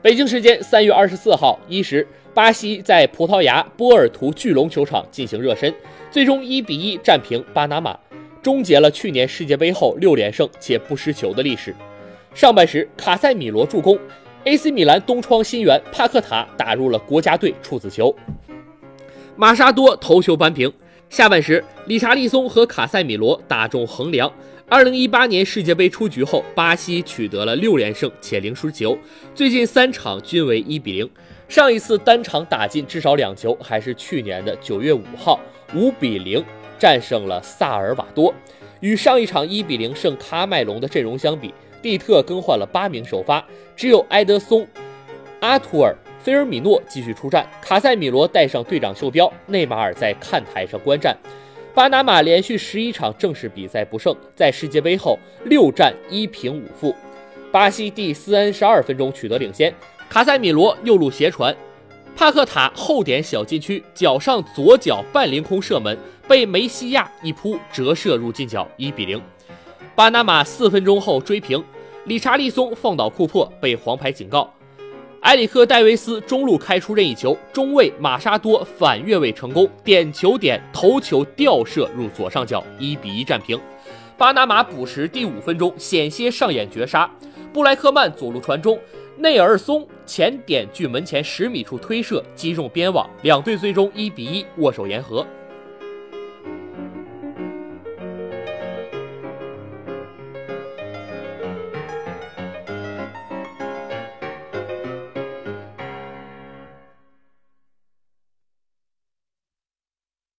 北京时间三月二十四号一时，巴西在葡萄牙波尔图巨龙球场进行热身，最终一比一战平巴拿马，终结了去年世界杯后六连胜且不失球的历史。上半时，卡塞米罗助攻，AC 米兰东窗新援帕克塔打入了国家队处子球，马沙多头球扳平。下半时，理查利松和卡塞米罗打中横梁。二零一八年世界杯出局后，巴西取得了六连胜且零输球，最近三场均为一比零。上一次单场打进至少两球，还是去年的九月五号，五比零战胜了萨尔瓦多。与上一场一比零胜喀麦隆的阵容相比，蒂特更换了八名首发，只有埃德松、阿图尔、菲尔米诺继续出战，卡塞米罗带上队长袖标，内马尔在看台上观战。巴拿马连续十一场正式比赛不胜，在世界杯后六战一平五负。巴西第三十二分钟取得领先，卡塞米罗右路斜传，帕克塔后点小禁区，脚上左脚半凌空射门，被梅西亚一扑折射入近角，一比零。巴拿马四分钟后追平，理查利松放倒库珀被黄牌警告。埃里克·戴维斯中路开出任意球，中卫马沙多反越位成功，点球点头球吊射入左上角，一比一战平。巴拿马补时第五分钟险些上演绝杀，布莱克曼左路传中，内尔松前点距门前十米处推射击中边网，两队最终一比一握手言和。